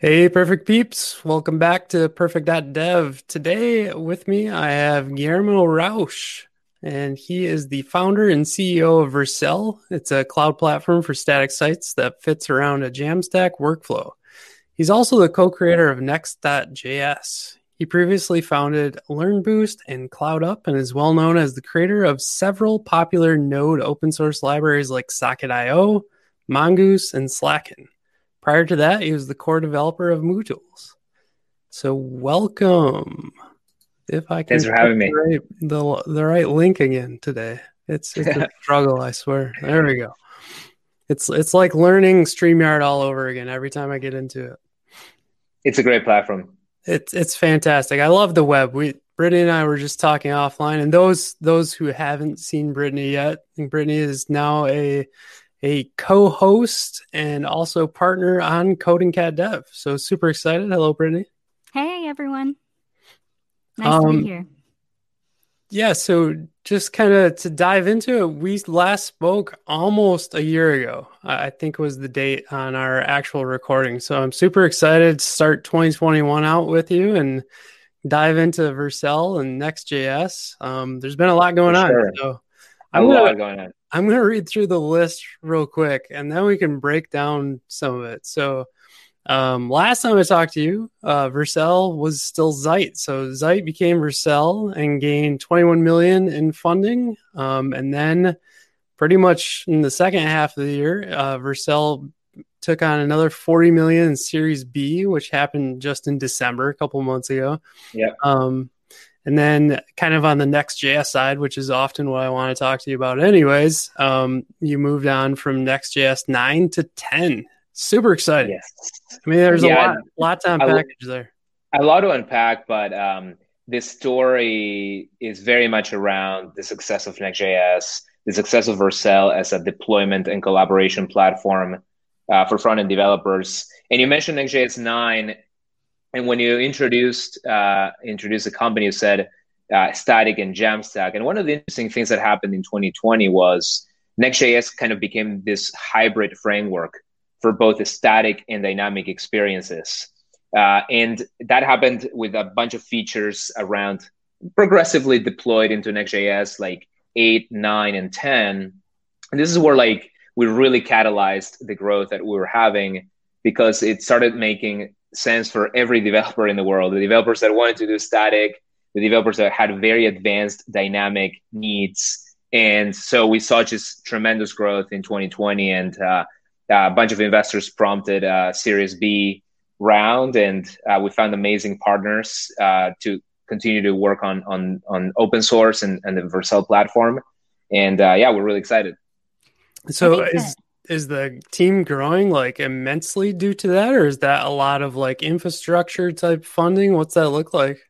Hey, perfect peeps. Welcome back to purrfect.dev. Today with me, I have Guillermo Rauch, and he is the founder and CEO of Vercel. It's a cloud platform for static sites that fits around a Jamstack workflow. He's also the co creator of Next.js. He previously founded LearnBoost and CloudUp and is well known as the creator of several popular Node open source libraries like Socket.io, Mongoose, and Slackin. Prior to that, he was the core developer of MooTools. So welcome. If I can Thanks for having the me. Right, the, the right link again today. It's it's a struggle, I swear. There we go. It's it's like learning StreamYard all over again every time I get into it. It's a great platform. It's it's fantastic. I love the web. We Brittany and I were just talking offline, and those those who haven't seen Brittany yet, Brittany is now a a co-host and also partner on Coding Cat Dev. So super excited. Hello, Brittany. Hey everyone. Nice um, to be um, here. Yeah, so just kind of to dive into it, we last spoke almost a year ago. I think was the date on our actual recording. So I'm super excited to start 2021 out with you and dive into Vercel and Next.js. Um, there's been a lot going sure. on. So I'm a lot going on. I'm going to read through the list real quick and then we can break down some of it. So, um, last time I talked to you, uh, Vercel was still Zeit. So Zeit became Vercel and gained 21 million in funding. Um, and then pretty much in the second half of the year, uh, Vercel took on another 40 million in Series B, which happened just in December, a couple months ago. Yeah. Um, and then, kind of on the Next.js side, which is often what I want to talk to you about, anyways, um, you moved on from Next.js 9 to 10. Super exciting. Yes. I mean, there's yeah, a lot, lot to unpack there. A lot to unpack, but um, this story is very much around the success of Next.js, the success of Vercel as a deployment and collaboration platform uh, for front end developers. And you mentioned Next.js 9 and when you introduced uh, introduced the company, you said uh, static and Jamstack. And one of the interesting things that happened in 2020 was Next.js kind of became this hybrid framework for both the static and dynamic experiences. Uh, and that happened with a bunch of features around progressively deployed into Next.js, like 8, 9, and 10. And this is where like we really catalyzed the growth that we were having because it started making sense for every developer in the world. The developers that wanted to do static, the developers that had very advanced dynamic needs. And so we saw just tremendous growth in 2020, and uh, a bunch of investors prompted a Series B round, and uh, we found amazing partners uh, to continue to work on on on open source and, and the Vercel platform. And uh, yeah, we're really excited. So is is the team growing like immensely due to that or is that a lot of like infrastructure type funding? What's that look like?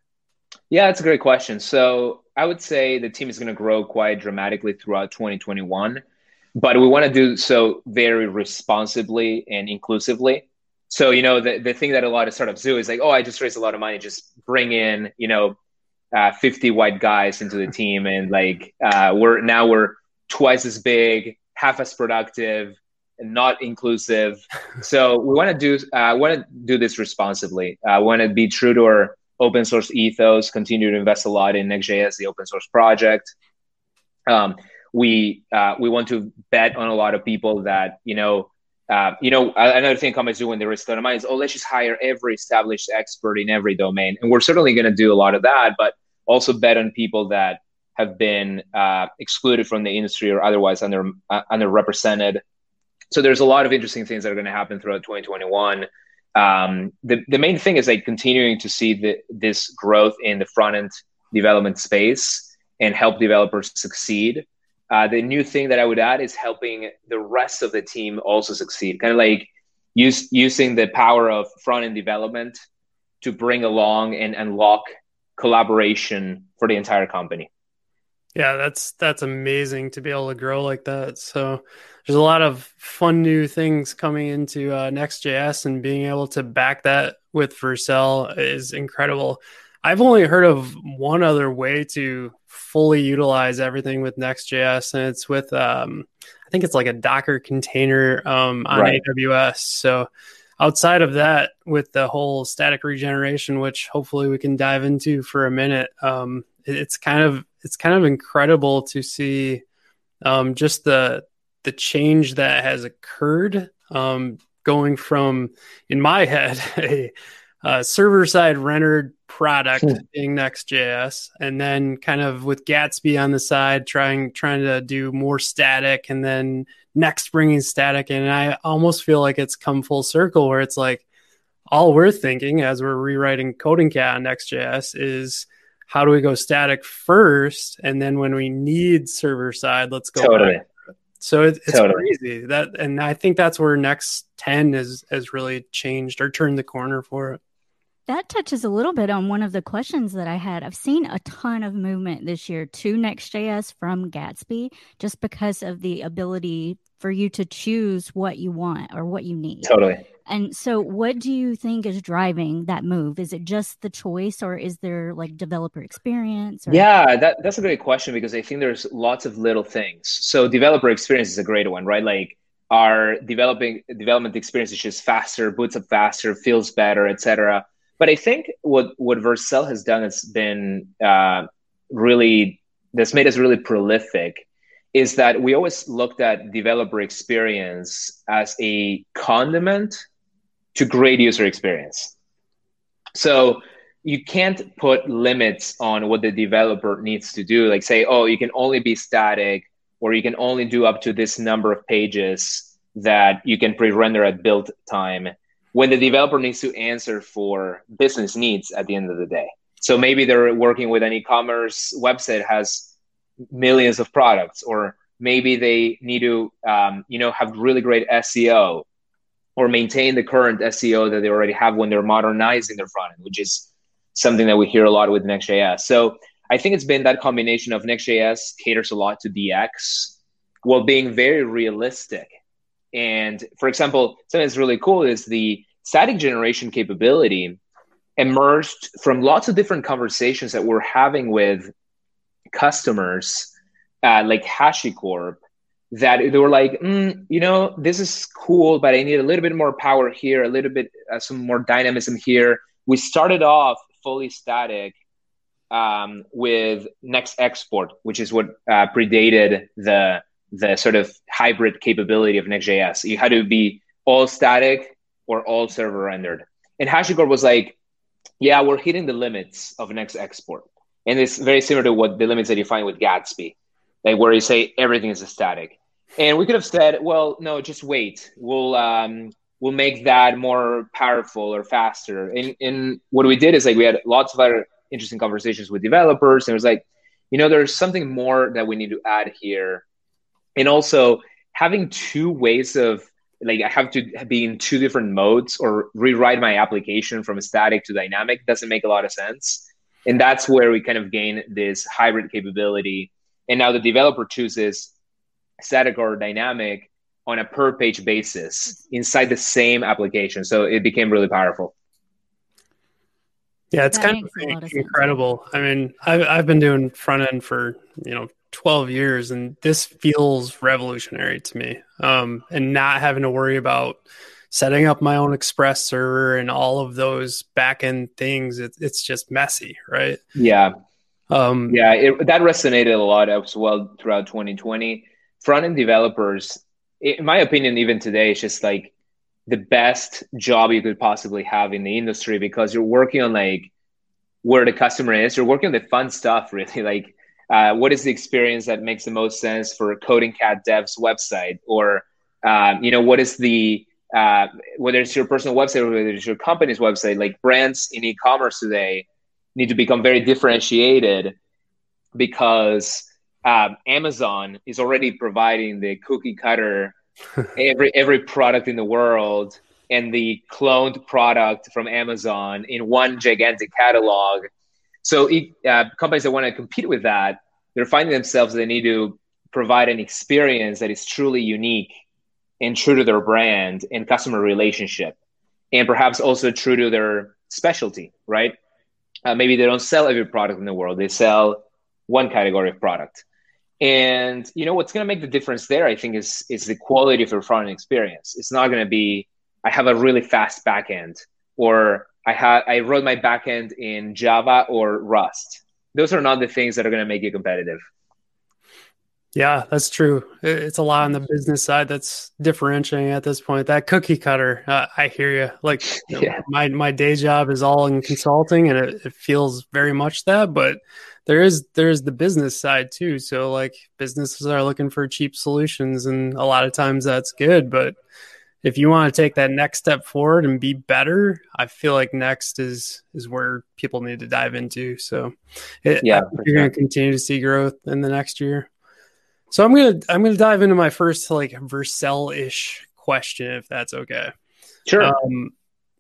Yeah that's a great question. So i would say the team is going to grow quite dramatically throughout 2021 but we want to do so very responsibly and inclusively. So you know the, the thing that a lot of startups do is like oh i just raised a lot of money just bring in you know uh, 50 white guys into the team and like uh, we're now we're twice as big half as productive not inclusive. So we want to do uh, want to do this responsibly. I uh, want to be true to our open source ethos. Continue to invest a lot in Next.js, the open source project. Um, we uh, we want to bet on a lot of people that you know. Uh, you know, another thing companies do when they a lot of money is, oh, let's just hire every established expert in every domain, and we're certainly going to do a lot of that, but also bet on people that have been uh, excluded from the industry or otherwise under uh, underrepresented so there's a lot of interesting things that are going to happen throughout 2021. Um, the, the main thing is like continuing to see the, this growth in the front end development space and help developers succeed. Uh, the new thing that I would add is helping the rest of the team also succeed. Kind of like use, using the power of front end development to bring along and unlock collaboration for the entire company. Yeah, that's that's amazing to be able to grow like that. So there's a lot of fun new things coming into uh, Next.js, and being able to back that with Vercel is incredible. I've only heard of one other way to fully utilize everything with Next.js, and it's with um, I think it's like a Docker container um, on right. AWS. So outside of that, with the whole static regeneration, which hopefully we can dive into for a minute, um, it, it's kind of it's kind of incredible to see um, just the the change that has occurred um, going from in my head a, a server side rendered product hmm. being Next.js, and then kind of with Gatsby on the side, trying trying to do more static, and then Next bringing static, and I almost feel like it's come full circle where it's like all we're thinking as we're rewriting coding cat on Next.js is how do we go static first, and then when we need server side, let's go. Totally. So it, it's totally. crazy that, and I think that's where Next Ten is has really changed or turned the corner for it. That touches a little bit on one of the questions that I had. I've seen a ton of movement this year to Next.js from Gatsby just because of the ability for you to choose what you want or what you need. Totally. And so, what do you think is driving that move? Is it just the choice, or is there like developer experience? Or... Yeah, that, that's a great question because I think there's lots of little things. So, developer experience is a great one, right? Like our developing development experience is just faster, boots up faster, feels better, etc. But I think what what Vercel has done has been uh, really that's made us really prolific is that we always looked at developer experience as a condiment to great user experience. So you can't put limits on what the developer needs to do, like say, oh, you can only be static, or you can only do up to this number of pages that you can pre-render at build time when the developer needs to answer for business needs at the end of the day. So maybe they're working with an e-commerce website has millions of products, or maybe they need to, um, you know, have really great SEO, or maintain the current SEO that they already have when they're modernizing their front end, which is something that we hear a lot with Next.js. So I think it's been that combination of Next.js caters a lot to DX while being very realistic. And for example, something that's really cool is the static generation capability emerged from lots of different conversations that we're having with customers uh, like HashiCorp that they were like, mm, you know, this is cool, but I need a little bit more power here, a little bit uh, some more dynamism here. We started off fully static um, with Next Export, which is what uh, predated the the sort of hybrid capability of Next.js. You had to be all static or all server rendered. And HashiCorp was like, yeah, we're hitting the limits of next export. And it's very similar to what the limits that you find with Gatsby, like where you say everything is static. And we could have said, well, no, just wait. We'll um, we'll make that more powerful or faster. And, and what we did is like we had lots of other interesting conversations with developers, and it was like, you know, there's something more that we need to add here. And also having two ways of like I have to be in two different modes or rewrite my application from static to dynamic doesn't make a lot of sense. And that's where we kind of gain this hybrid capability. And now the developer chooses static or dynamic on a per page basis inside the same application. So it became really powerful. Yeah, it's that kind of incredible. I mean, I've, I've been doing front end for, you know, 12 years and this feels revolutionary to me um, and not having to worry about setting up my own express server and all of those backend things it, it's just messy right? Yeah. Um, yeah it, that resonated a lot as well throughout 2020 front end developers in my opinion even today it's just like the best job you could possibly have in the industry because you're working on like where the customer is. You're working on the fun stuff really. Like uh, what is the experience that makes the most sense for a CodingCat dev's website? Or um, you know what is the uh, whether it's your personal website or whether it's your company's website like brands in e-commerce today need to become very differentiated because um, amazon is already providing the cookie cutter every every product in the world and the cloned product from amazon in one gigantic catalog. So uh, companies that want to compete with that, they're finding themselves they need to provide an experience that is truly unique and true to their brand and customer relationship, and perhaps also true to their specialty. Right? Uh, maybe they don't sell every product in the world; they sell one category of product. And you know what's going to make the difference there, I think, is is the quality of your front end experience. It's not going to be I have a really fast backend, or I had I wrote my backend in Java or Rust. Those are not the things that are going to make you competitive. Yeah, that's true. It's a lot on the business side that's differentiating at this point. That cookie cutter, uh, I hear you. Like you know, my my day job is all in consulting, and it, it, feels very much that. But there is there is the business side too. So like businesses are looking for cheap solutions, and a lot of times that's good. But if you want to take that next step forward and be better, I feel like next is is where people need to dive into. So it, yeah, you're sure. going to continue to see growth in the next year. So I'm gonna I'm gonna dive into my first like Vercel ish question, if that's okay. Sure. Um,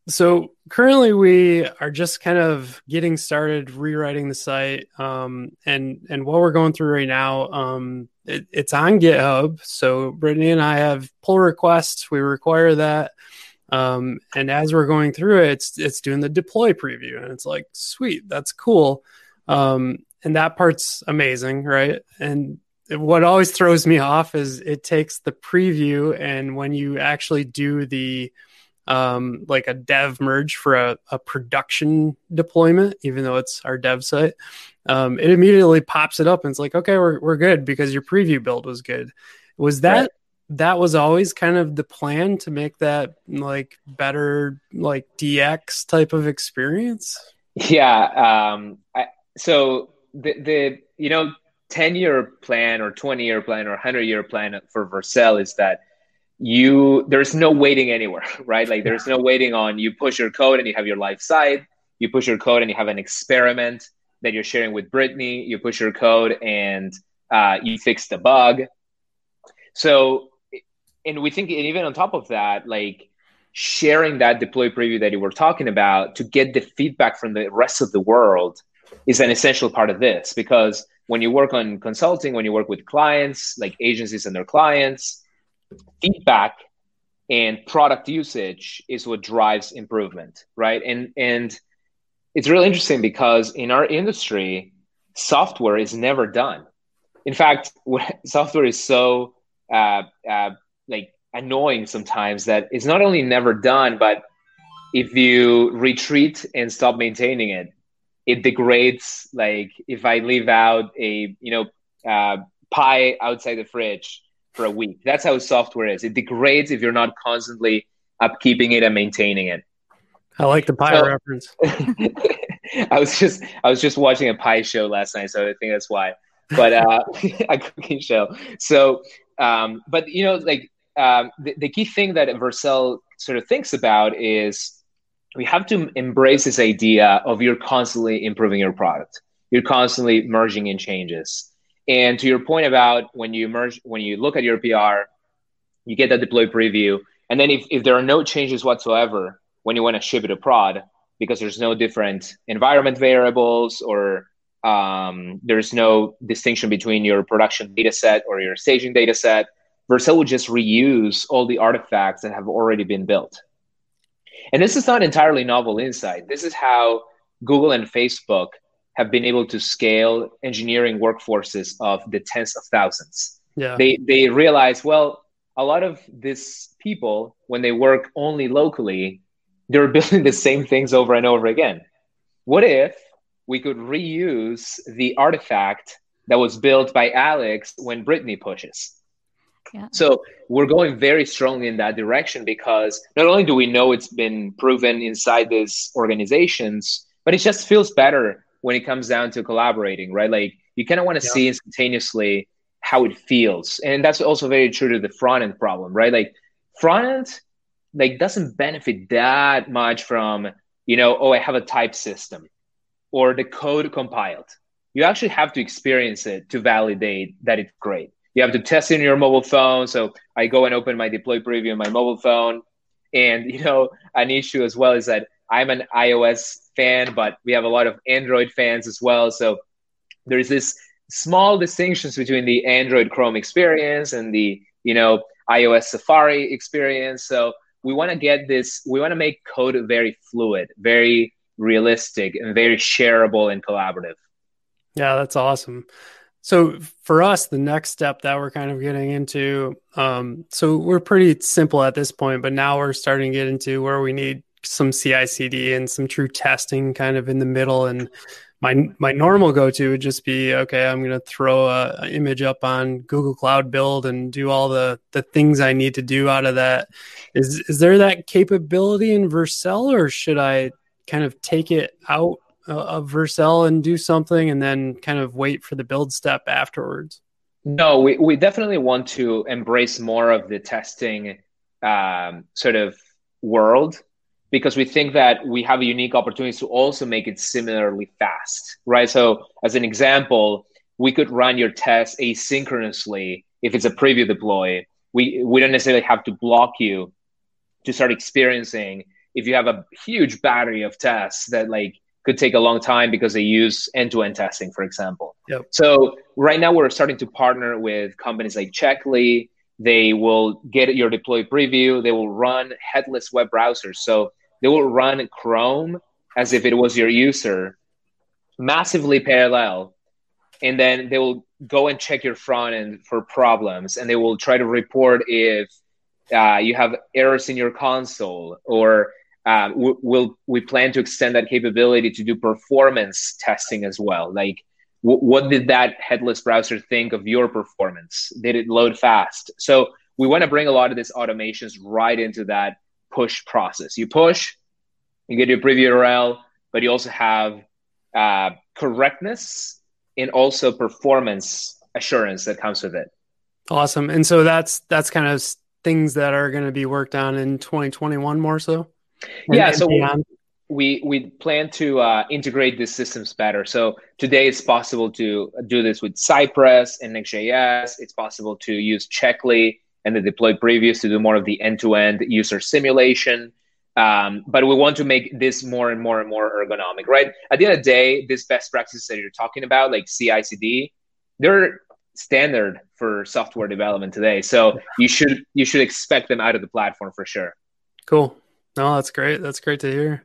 so currently we are just kind of getting started rewriting the site, um, and and what we're going through right now, um, it, it's on GitHub. So Brittany and I have pull requests. We require that. Um, and as we're going through it, it's it's doing the deploy preview, and it's like, sweet, that's cool. Um, and that part's amazing, right? And what always throws me off is it takes the preview and when you actually do the um, like a dev merge for a, a, production deployment, even though it's our dev site, um, it immediately pops it up and it's like, okay, we're, we're good because your preview build was good. Was that right. that was always kind of the plan to make that like better like DX type of experience? Yeah. Um, I, so the the you know 10 year plan or 20 year plan or 100 year plan for Vercel is that you there's no waiting anywhere, right? Like there's no waiting on you push your code and you have your live site, you push your code and you have an experiment that you're sharing with Brittany, you push your code and uh, you fix the bug. So, and we think, and even on top of that, like sharing that deploy preview that you were talking about to get the feedback from the rest of the world is an essential part of this because when you work on consulting, when you work with clients, like agencies and their clients, feedback and product usage is what drives improvement, right? And and it's really interesting because in our industry, software is never done. In fact, software is so uh, uh, like annoying sometimes that it's not only never done, but if you retreat and stop maintaining it, it degrades like if i leave out a you know uh, pie outside the fridge for a week. That's how software is. It degrades if you're not constantly upkeeping it and maintaining it. I like the pie so, reference. I was just i was just watching a pie show last night so i think that's why. But uh a cooking show. So um but you know like um the, the key thing that vercel sort of thinks about is we have to embrace this idea of you're constantly improving your product. You're constantly merging in changes. And to your point about when you merge, when you look at your PR, you get that deploy preview. And then if, if there are no changes whatsoever when you want to ship it to prod, because there's no different environment variables or um, there's no distinction between your production data set or your staging data set, Vercel will just reuse all the artifacts that have already been built. And this is not entirely novel insight. This is how Google and Facebook have been able to scale engineering workforces of the tens of thousands. Yeah. They they realize, well, a lot of these people, when they work only locally, they're building the same things over and over again. What if we could reuse the artifact that was built by Alex when Brittany pushes? So we're going very strongly in that direction because not only do we know it's been proven inside these organizations, but it just feels better when it comes down to collaborating, right? Like you kind of want to yeah. see instantaneously how it feels. And that's also very true to the front end problem, right? Like front end like doesn't benefit that much from, you know, oh, I have a type system or the code compiled. You actually have to experience it to validate that it's great you have to test in your mobile phone. So I go and open my deploy preview on my mobile phone. And you know, an issue as well is that I'm an iOS fan, but we have a lot of Android fans as well. So there's this small distinctions between the Android Chrome experience and the you know iOS Safari experience. So we want to get this. We want to make code very fluid, very realistic, and very shareable and collaborative. Yeah, that's awesome. So for us, the next step that we're kind of getting into, um, so we're pretty simple at this point, but now we're starting to get into where we need some CI/CD and some true testing kind of in the middle. And my my normal go to would just be okay. I'm going to throw a, a, image up on Google Cloud Build and do all the the things I need to do out of that. Is is there that capability in Vercel, or should I kind of take it out of Vercel and do something, and then kind of wait for the build step afterwards? No, we, we definitely want to embrace more of the testing um, sort of world because we think that we have a unique opportunity to also make it similarly fast, right? So, as an example, we could run your test asynchronously if it's a preview deploy. We we don't necessarily have to block you to start experiencing if you have a huge battery of tests that like could take a long time because they use end-to-end testing, for example. Yep. So right now we're starting to partner with companies like Checkly. They will get your deploy preview. They will run headless web browsers. So they will run Chrome as if it was your user, massively parallel, and then they will go and check your front end for problems, and they will try to report if uh, you have errors in your console, or uh, we'll we plan to extend that capability to do performance testing as well. Like, w- what did that headless browser think of your performance? Did it load fast? So we want to bring a lot of these automations right into that push process. You push, you get your preview URL, but you also have uh, correctness and also performance assurance that comes with it. Awesome. And so that's that's kind of things that are going to be worked on in 2021 more so. Yeah. so we we plan to uh, integrate these systems better. So today it's possible to do this with Cypress and Next.js. It's possible to use Checkly and the deploy previews to do more of the end-to-end user simulation. Um, but we want to make this more and more and more ergonomic, right? At the end of the day, these best practices that you're talking about, like CI/CD, they're standard for software development today. So you should you should expect them out of the platform for sure. Cool. No, that's great. That's great to hear.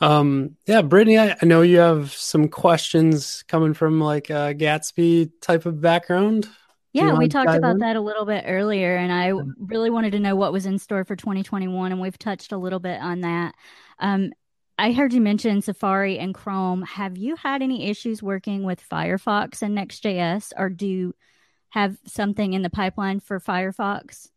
Um, yeah, Brittany, I, I know you have some questions coming from like a Gatsby type of background. Yeah, we talked about in? that a little bit earlier, and I really wanted to know what was in store for 2021, and we've touched a little bit on that. Um, I heard you mention Safari and Chrome. Have you had any issues working with Firefox and Next.js, or do you have something in the pipeline for Firefox?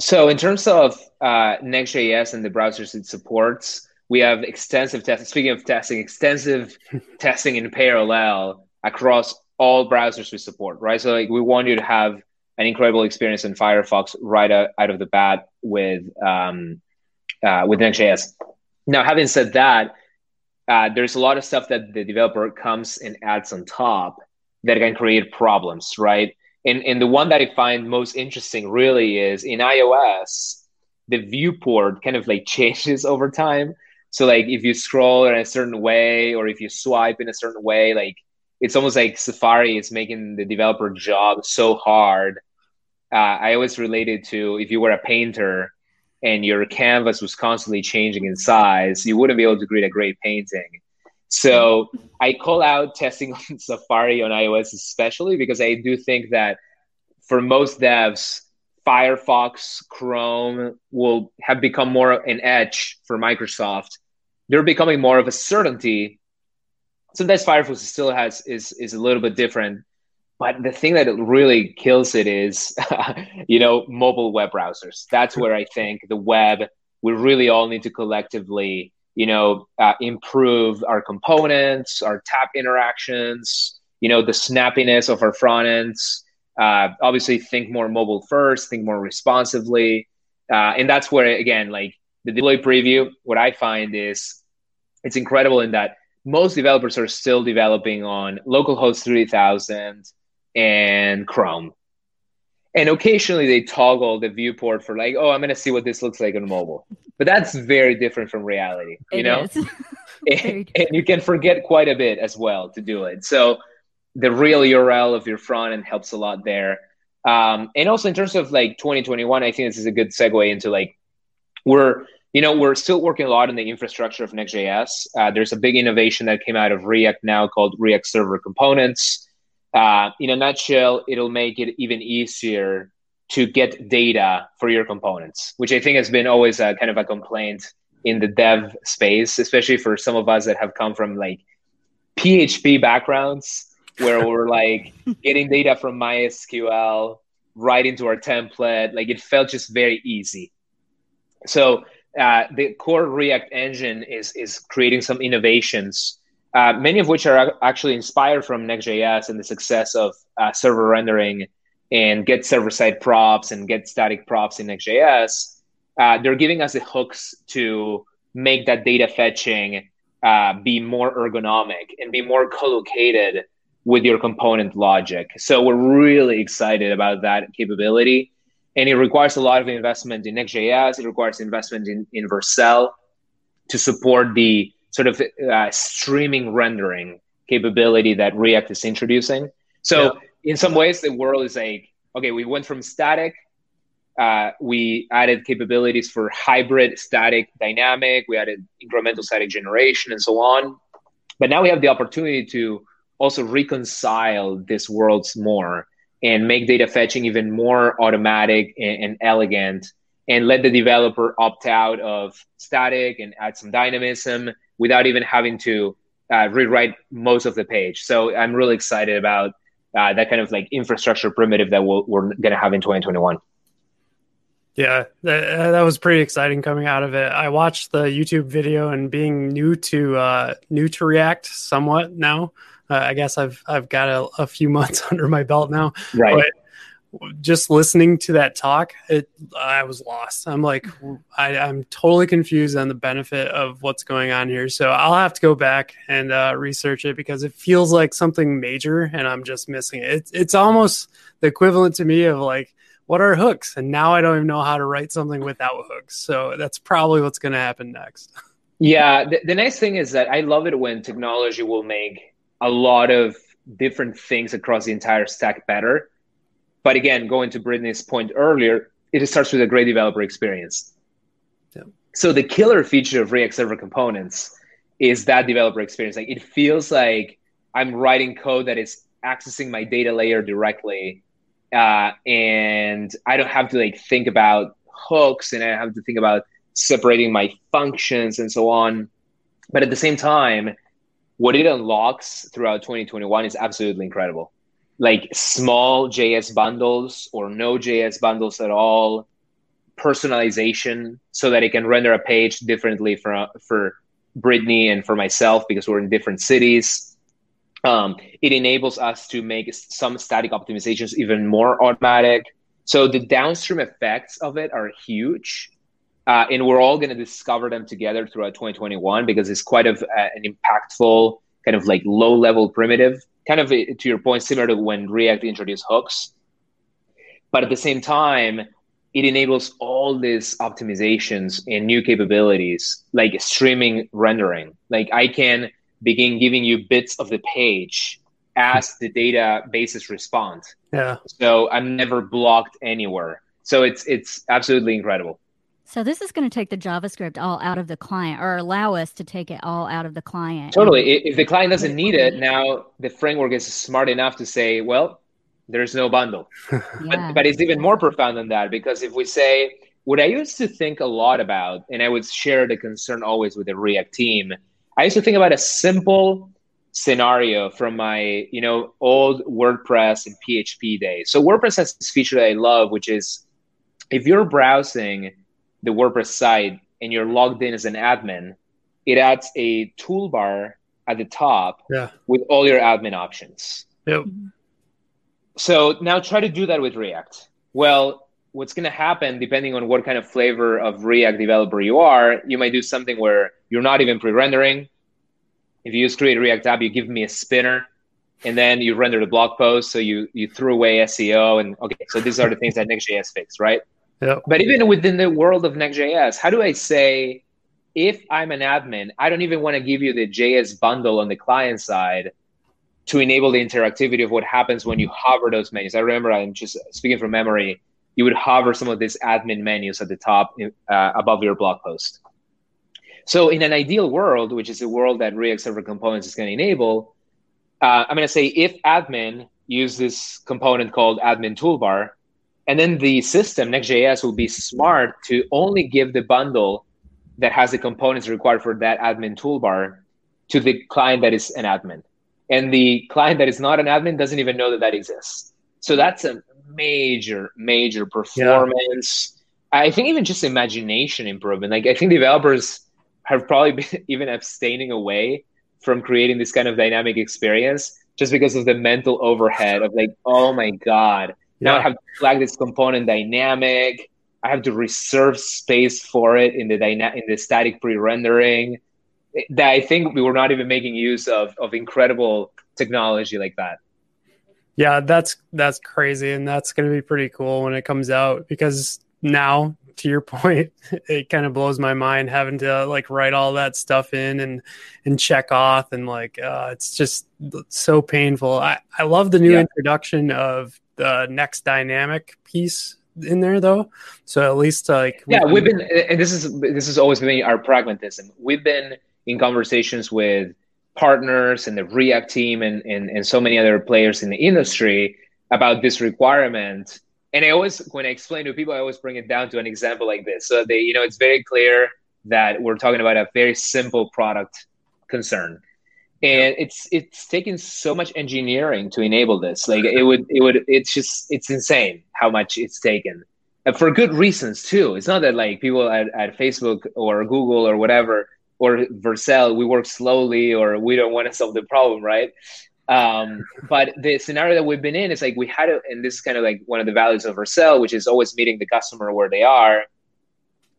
So, in terms of uh, Next.js and the browsers it supports, we have extensive testing. Speaking of testing, extensive testing in parallel across all browsers we support, right? So like we want you to have an incredible experience in Firefox right out, out of the bat with um, uh, with Next.js. Now, having said that, uh, there's a lot of stuff that the developer comes and adds on top that can create problems, right? And and the one that I find most interesting really is in iOS, the viewport kind of like changes over time. So like if you scroll in a certain way or if you swipe in a certain way, like it's almost like Safari is making the developer job so hard. Uh, I always related to if you were a painter and your canvas was constantly changing in size, you wouldn't be able to create a great painting. So I call out testing on Safari on iOS especially because I do think that for most devs, Firefox, Chrome will have become more an edge for Microsoft. They're becoming more of a certainty sometimes Firefox still has is is a little bit different. But the thing that really kills it is, you know, mobile web browsers. That's where I think the web we really all need to collectively, you know, uh, improve our components, our tap interactions, you know, the snappiness of our front ends. Uh, obviously, think more mobile first, think more responsively, uh, and that's where again, like the deploy preview. What I find is it's incredible in that most developers are still developing on localhost 3000 and Chrome. And occasionally they toggle the viewport for like, oh, I'm going to see what this looks like on mobile. But that's very different from reality, you it know? and, and you can forget quite a bit as well to do it. So the real URL of your front end helps a lot there. Um, and also in terms of like 2021, I think this is a good segue into like we're you know, we're still working a lot on the infrastructure of Next.js. Uh, there's a big innovation that came out of React now called React Server Components. Uh, in a nutshell, it'll make it even easier to get data for your components, which I think has been always a kind of a complaint in the dev space, especially for some of us that have come from like PHP backgrounds where we're like getting data from MySQL right into our template. Like it felt just very easy. So uh, the core React engine is is creating some innovations, uh, many of which are actually inspired from Next.js and the success of uh, server rendering and get server side props and get static props in Next.js, uh, they're giving us the hooks to make that data fetching uh, be more ergonomic and be more co-located with your component logic. So we're really excited about that capability. And it requires a lot of investment in Next.js. It requires investment in, in Vercel to support the sort of uh, streaming rendering capability that React is introducing. So yeah in some ways the world is like okay we went from static uh, we added capabilities for hybrid static dynamic we added incremental static generation and so on but now we have the opportunity to also reconcile these worlds more and make data fetching even more automatic and, and elegant and let the developer opt out of static and add some dynamism without even having to uh, rewrite most of the page so i'm really excited about uh, that kind of like infrastructure primitive that we we are going to have in 2021. Yeah, that, uh, that was pretty exciting coming out of it. I watched the YouTube video and being new to uh, new to React somewhat now. Uh, I guess I've I've got a, a, few months under my belt now. Right. But just listening to that talk, it I was lost. I'm like, I, am totally confused on the benefit of what's going on here. So I'll have to go back and uh, research it because it feels like something major, and I'm just missing it. It's it's almost the equivalent to me of like, what are hooks? And now I don't even know how to write something without hooks. So that's probably what's going to happen next. Yeah, the, the nice thing is that I love it when technology will make a lot of different things across the entire stack better but again, going to Brittany's point earlier, it starts with a great developer experience. Yeah. So the killer feature of React Server Components is that developer experience. Like it feels like I'm writing code that is accessing my data layer directly, uh, and I don't have to like think about hooks and I have to think about separating my functions and so on. But at the same time, what it unlocks throughout 2021 is absolutely incredible like small JS bundles or no JS bundles at all, personalization so that it can render a page differently for for Brittany and for myself because we're in different cities. Um, it enables us to make some static optimizations even more automatic. So the downstream effects of it are huge. Uh, and we're all going to discover them together throughout 2021 because it's quite of uh, an impactful kind of like low level primitive kind of eh, to your point, similar to when React introduced hooks. But at the same time, it enables all these optimizations and new capabilities like streaming rendering. Like I can begin giving you bits of the page as the databases respond. Yeah. So I'm never blocked anywhere. So it's it's absolutely incredible. So this is going to take the JavaScript all out of the client or allow us to take it all out of the client. Totally. If the client doesn't need it, now the framework is smart enough to say, well, there's no bundle. yeah. but, but it's even more profound than that because if we say, what I used to think a lot about, and I would share the concern always with the React team, I used to think about a simple scenario from my, you know, old WordPress and PHP days. So WordPress has this feature that I love, which is if you're browsing the WordPress site and you're logged in as an admin, it adds a toolbar at the top yeah. with all your admin options. Yep. So now try to do that with React. Well, what's going to happen, depending on what kind of flavor of React developer you are, you might do something where you're not even pre-rendering. If you use Create React app, you give me a spinner, and then you render the blog post. So you you threw away SEO, and okay, so these are the things that Next.js fixed, right? But even within the world of Next.js, how do I say if I'm an admin, I don't even want to give you the JS bundle on the client side to enable the interactivity of what happens when you hover those menus. I remember I'm just speaking from memory. You would hover some of these admin menus at the top uh, above your blog post. So in an ideal world, which is a world that React Server Components is going to enable, uh, I'm going to say if admin use this component called admin toolbar. And then the system, Next.js, will be smart to only give the bundle that has the components required for that admin toolbar to the client that is an admin. And the client that is not an admin doesn't even know that that exists. So that's a major, major performance. Yeah. I think even just imagination improvement. Like I think developers have probably been even abstaining away from creating this kind of dynamic experience just because of the mental overhead of like, oh my God, now I have to flag this component dynamic. I have to reserve space for it in the dyna- in the static pre-rendering. That I think we were not even making use of of incredible technology like that. Yeah, that's that's crazy, and that's going to be pretty cool when it comes out because now to your point, it kind of blows my mind having to like write all that stuff in and and check off and like uh, it's just so painful. I I love the new yeah. introduction of the next dynamic piece in there though. So at least like yeah, we've been and this is this has always been our pragmatism. We've been in conversations with partners and the React team and, and, and so many other players in the industry about this requirement and I always, when I explain to people, I always bring it down to an example like this. So they, you know, it's very clear that we're talking about a very simple product concern, and it's it's taken so much engineering to enable this. Like it would, it would, it's just, it's insane how much it's taken, and for good reasons too. It's not that like people at, at Facebook or Google or whatever or Vercel, we work slowly or we don't want to solve the problem, right? Um, but the scenario that we've been in is like we had, a, and this is kind of like one of the values of our Vercel, which is always meeting the customer where they are.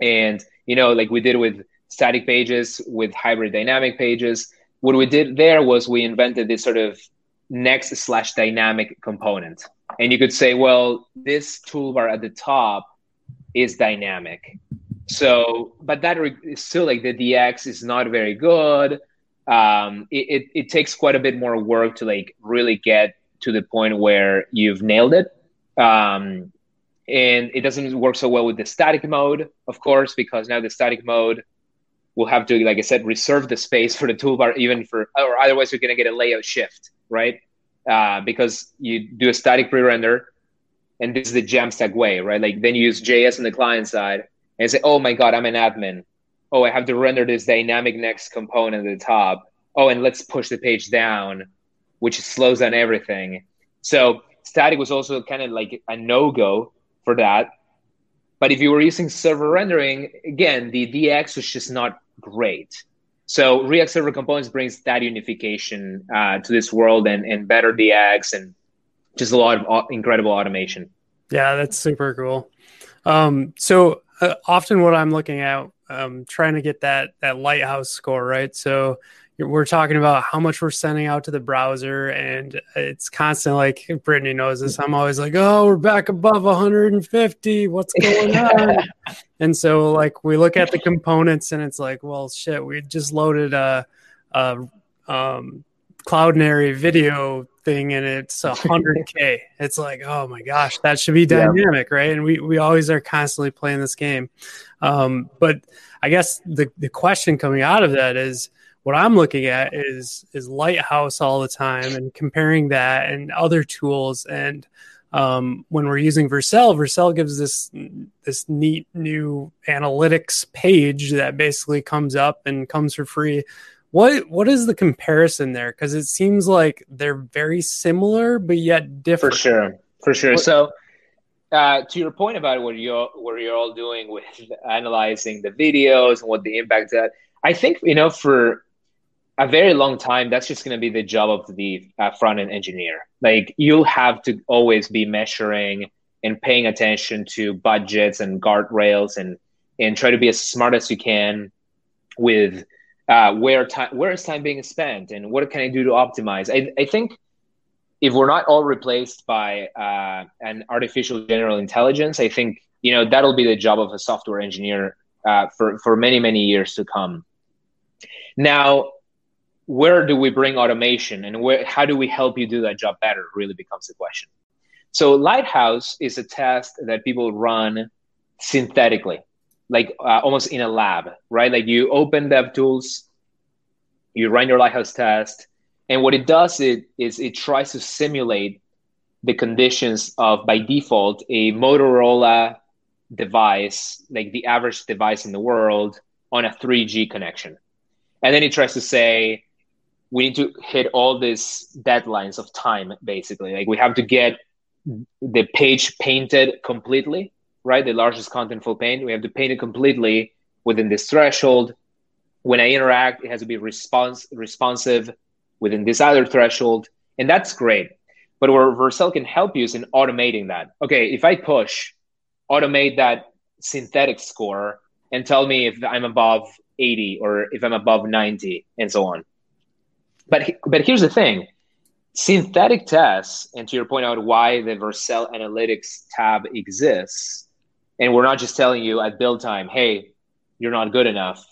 And, you know, like we did with static pages, with hybrid dynamic pages, what we did there was we invented this sort of next slash dynamic component. And you could say, well, this toolbar at the top is dynamic. So, but that is still like the DX is not very good um, it, it, it takes quite a bit more work to like really get to the point where you've nailed it. Um, and it doesn't work so well with the static mode, of course, because now the static mode will have to, like I said, reserve the space for the toolbar, even for, or otherwise you're going to get a layout shift, right? Uh, because you do a static pre-render, and this is the Jamstack way, right? Like then you use JS on the client side and say, oh my God, I'm an admin oh, I have to render this dynamic next component at the top. Oh, and let's push the page down, which slows down everything. So static was also kind of like a no go for that. But if you were using server rendering, again, the DX was just not great. So React Server Components brings that unification uh, to this world and, and better DX and just a lot of incredible automation. Yeah, that's super cool. Um, so uh, often what I'm looking at um, trying to get that that lighthouse score right. So we're talking about how much we're sending out to the browser, and it's constant. Like Brittany knows this. I'm always like, "Oh, we're back above 150. What's going on?" and so, like, we look at the components, and it's like, "Well, shit, we just loaded a, a um, Cloudinary video thing and it's a hundred K. It's like, oh my gosh, that should be dynamic, yeah. right? And we, we always are constantly playing this game. Um, but I guess the, the question coming out of that is what I'm looking at is is Lighthouse all the time and comparing that and other tools. And um, when we're using Vercel, Vercel gives this this neat new analytics page that basically comes up and comes for free what what is the comparison there? Because it seems like they're very similar, but yet different. For sure, for sure. What, so, uh, to your point about what you what you're all doing with analyzing the videos and what the impact that I think you know for a very long time that's just going to be the job of the uh, front end engineer. Like you'll have to always be measuring and paying attention to budgets and guardrails and and try to be as smart as you can with uh, where time where is time being spent and what can I do to optimize? I, I think if we're not all replaced by uh, an artificial general intelligence, I think you know that'll be the job of a software engineer uh, for for many many years to come. Now, where do we bring automation and where how do we help you do that job better? Really becomes the question. So Lighthouse is a test that people run synthetically like uh, almost in a lab, right? Like you open DevTools, you run your Lighthouse test, and what it does it is it tries to simulate the conditions of by default a Motorola device, like the average device in the world, on a 3G connection. And then it tries to say, we need to hit all these deadlines of time, basically. Like we have to get the page painted completely, right? The largest contentful paint. We have to paint it completely within this threshold. When I interact, it has to be response responsive within this other threshold. And that's great. But where Vercel can help you is in automating that. Okay, if I push, automate that synthetic score and tell me if I'm above 80 or if I'm above 90 and so on. But but here's the thing. Synthetic tests, and to your point out why the Vercel Analytics tab exists, and we're not just telling you at build time, hey, you're not good enough,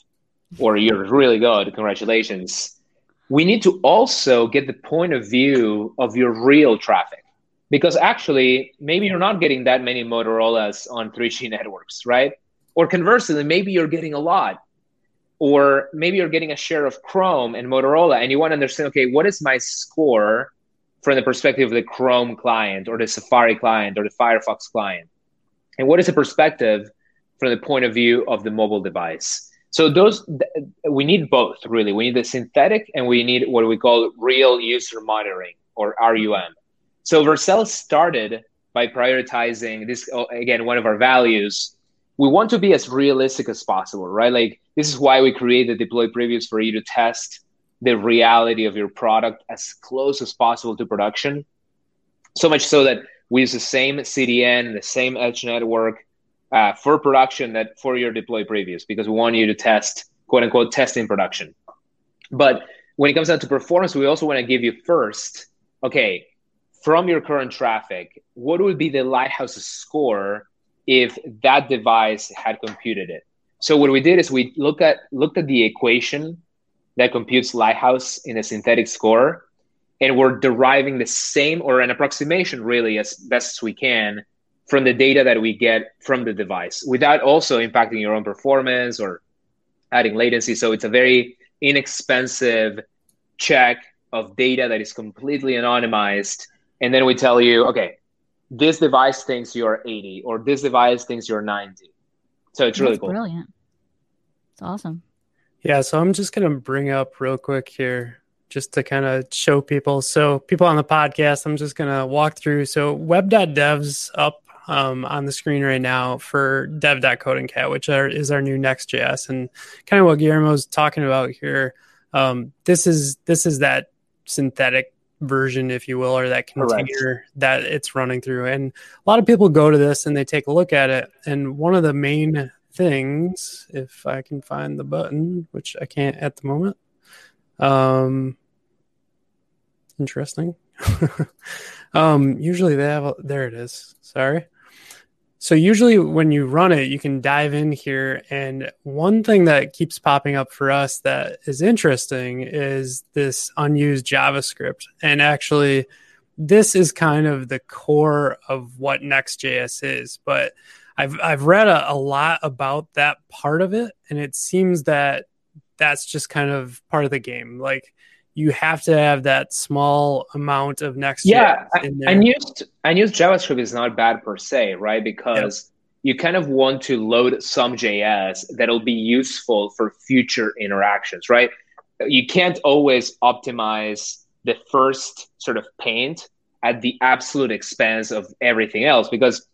or you're really good, congratulations. We need to also get the point of view of your real traffic. Because actually maybe you're not getting that many motorolas on 3g networks right? Or conversely maybe you're getting a lot. Or maybe you're getting a share of chrome and motorola and you want to understand okay what is my score from the perspective of the chrome client or the safari client or the firefox client and what is the perspective from the point of view of the mobile device so those we need both really. We need the synthetic and we need what we call real user monitoring or RUM. So Vercel started by prioritizing this oh, again one of our values. We want to be as realistic as possible, right? Like this is why we created deploy previews for you to test the reality of your product as close as possible to production. So much so that we use the same CDN, the same edge network, uh, for production that for your deploy previews because we want you to test quote unquote test in production. But when it comes down to performance, we also want to give you first, okay, from your current traffic, what would be the Lighthouse score if that device had computed it? So what we did is we look at looked at the equation that computes Lighthouse in a synthetic score, and we're deriving the same or an approximation really as best as we can from the data that we get from the device without also impacting your own performance or adding latency. So it's a very inexpensive check of data that is completely anonymized. And then we tell you, okay, this device thinks you're 80 or this device thinks you're 90. So it's really cool. Brilliant. It's awesome. Yeah. So I'm just going to bring up real quick here just to kind of show people. So people on the podcast, I'm just going to walk through. So web.dev's up um, on the screen right now for dev.codingcat, which are, is our new Next.js, and kind of what Guillermo's talking about here. Um, this is this is that synthetic version, if you will, or that container Correct. that it's running through. And a lot of people go to this and they take a look at it. And one of the main things, if I can find the button, which I can't at the moment, um, interesting. um, usually they have a, there it is. Sorry. So usually when you run it, you can dive in here. And one thing that keeps popping up for us that is interesting is this unused JavaScript. And actually, this is kind of the core of what Next.js is. But I've I've read a, a lot about that part of it, and it seems that that's just kind of part of the game. Like you have to have that small amount of next yeah and used and used javascript is not bad per se right? Because yep. you kind of want to load some js that'll be useful for future interactions right? You can't always optimize the first sort of paint at the absolute expense of everything else because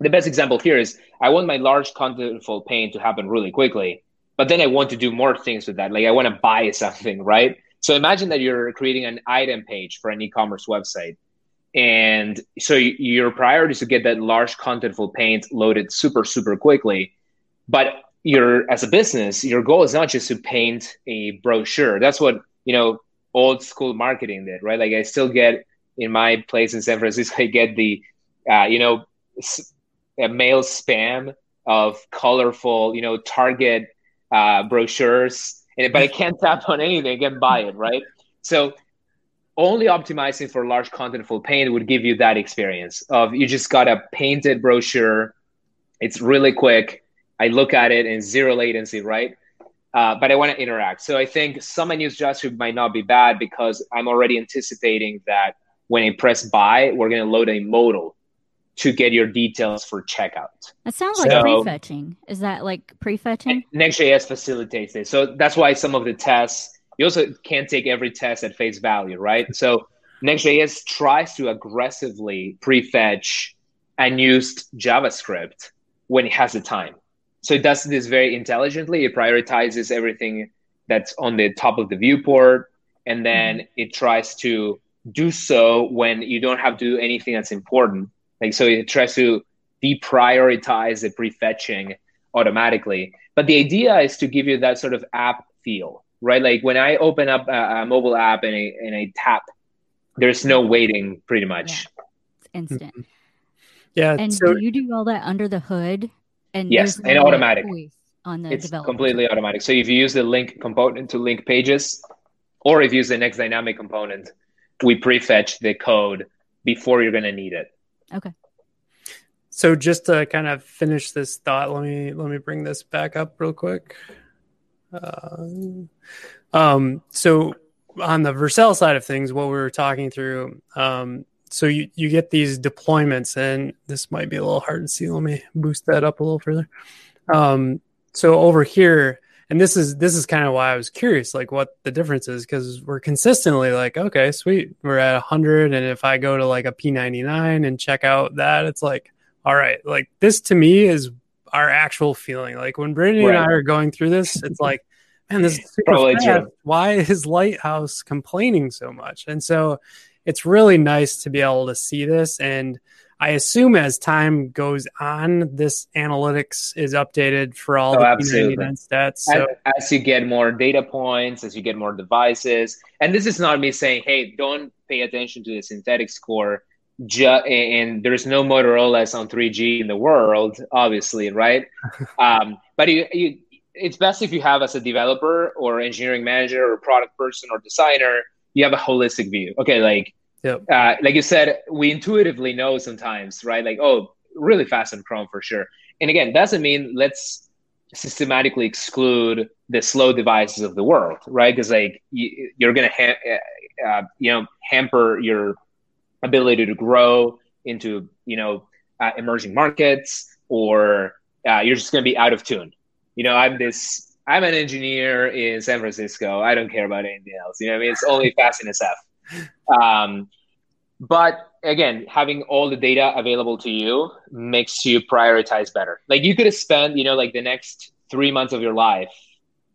the best example here is i want my large contentful paint to happen really quickly but then i want to do more things with that. Like i want to buy something right so imagine that you're creating an item page for an e-commerce website. And so your priority is to get that large contentful paint loaded super, super quickly. But your as a business, your goal is not just to paint a brochure. That's what, you know, old school marketing did, right? Like I still get in my place in San Francisco, I get the, uh, you know, a mail spam of colorful, you know, Target uh, brochures but I can't tap on anything and buy it, right? So only optimizing for large contentful paint would give you that experience of you just got a painted brochure. It's really quick. I look at it in zero latency, right? Uh, but I want to interact. So I think some unused JavaScript might not be bad because I'm already anticipating that when I press buy, we're going to load a modal to get your details for checkout. That sounds like so, prefetching. Is that like prefetching? Next.js facilitates it. So that's why some of the tests, you also can't take every test at face value, right? So Next.js tries to aggressively prefetch unused JavaScript when it has the time. So it does this very intelligently. It prioritizes everything that's on the top of the viewport, and then mm-hmm. it tries to do so when you don't have to do anything that's important. Like so, it tries to deprioritize the prefetching automatically. But the idea is to give you that sort of app feel, right? Like when I open up a, a mobile app and I, and a tap, there's no waiting, pretty much. Yeah. It's instant. Mm-hmm. Yeah. And so, do you do all that under the hood? And yes, and automatic on the it's completely automatic. So if you use the link component to link pages, or if you use the next dynamic component, we prefetch the code before you're going to need it. Okay. So just to kind of finish this thought, let me let me bring this back up real quick. Uh, um, so on the Vercel side of things, what we were talking through, um, so you, you get these deployments and this might be a little hard to see let me boost that up a little further um, so over here and this is this is kind of why i was curious like what the difference is because we're consistently like okay sweet we're at 100 and if i go to like a p99 and check out that it's like all right like this to me is our actual feeling like when brittany right. and i are going through this it's like man this is super fast. why is lighthouse complaining so much and so it's really nice to be able to see this. And I assume as time goes on, this analytics is updated for all oh, the absolutely. stats. So. As, as, you get more data points, as you get more devices, and this is not me saying, "Hey, don't pay attention to the synthetic score." Ju- and there's no Motorola's on 3G in the world, obviously, right? um, but you, you, it's best if you have as a developer or engineering manager or product person or designer you have a holistic view. Okay, like yep. uh, like you said, we intuitively know sometimes, right? Like, oh, really fast on Chrome for sure. And again, doesn't mean let's systematically exclude the slow devices of the world, right? Because like you, are gonna ha- uh, uh, you know hamper your ability to grow into you know uh, emerging markets, or uh, you're just gonna be out of tune. You know, I'm this I'm an engineer in San Francisco. I don't care about anything else. You know, I mean, it's only fast SF. Um, but again, having all the data available to you makes you prioritize better. Like you could have spent, you know, like the next three months of your life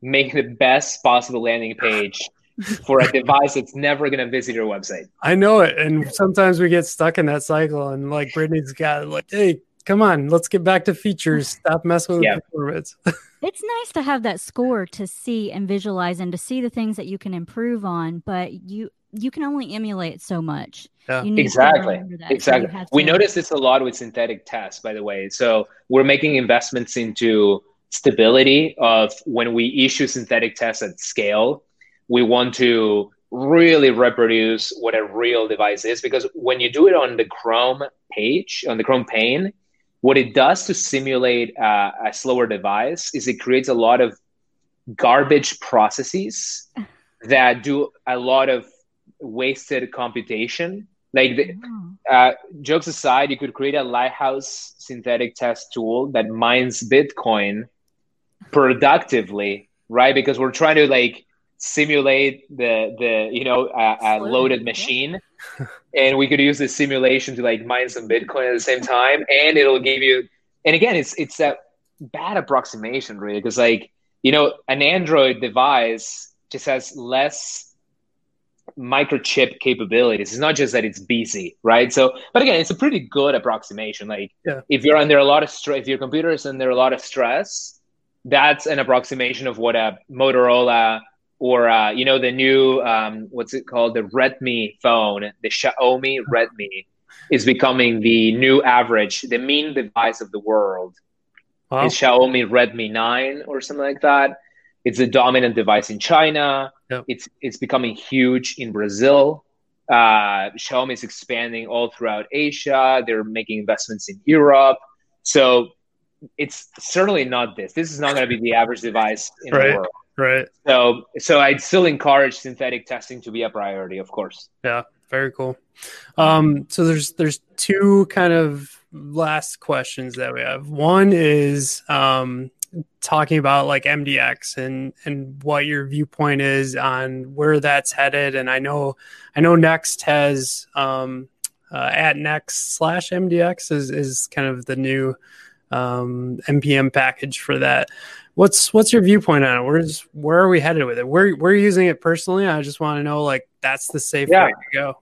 making the best possible landing page for a device that's never going to visit your website. I know it. And sometimes we get stuck in that cycle. And like Brittany's got like, hey, come on, let's get back to features. Stop messing with yeah. performance. it's nice to have that score to see and visualize and to see the things that you can improve on, but you you can only emulate so much. Yeah. exactly. Exactly. So we notice this a lot with synthetic tests, by the way. So we're making investments into stability of when we issue synthetic tests at scale. We want to really reproduce what a real device is because when you do it on the Chrome page, on the Chrome pane, what it does to simulate uh, a slower device is it creates a lot of garbage processes that do a lot of wasted computation. Like the, uh, jokes aside, you could create a lighthouse synthetic test tool that mines Bitcoin productively, right? Because we're trying to like simulate the the you know a, a loaded machine and we could use this simulation to like mine some bitcoin at the same time and it'll give you and again it's it's a bad approximation really because like you know an android device just has less microchip capabilities it's not just that it's busy right so but again it's a pretty good approximation like yeah. if you're under a lot of stress if your computer is under a lot of stress that's an approximation of what a motorola or uh, you know the new um, what's it called the Redmi phone, the Xiaomi Redmi is becoming the new average, the mean device of the world. Wow. Is Xiaomi Redmi 9 or something like that. It's the dominant device in China. Yep. It's it's becoming huge in Brazil. Uh, Xiaomi is expanding all throughout Asia. They're making investments in Europe. So it's certainly not this. This is not going to be the average device in right. the world. Right. So so I'd still encourage synthetic testing to be a priority, of course. Yeah. Very cool. Um, so there's there's two kind of last questions that we have. One is um, talking about like MDX and and what your viewpoint is on where that's headed. And I know I know Next has um, uh, at Next slash MDX is is kind of the new um, npm package for that. What's what's your viewpoint on it? Where's where are we headed with it? We're we're using it personally. I just want to know like that's the safe yeah. way to go.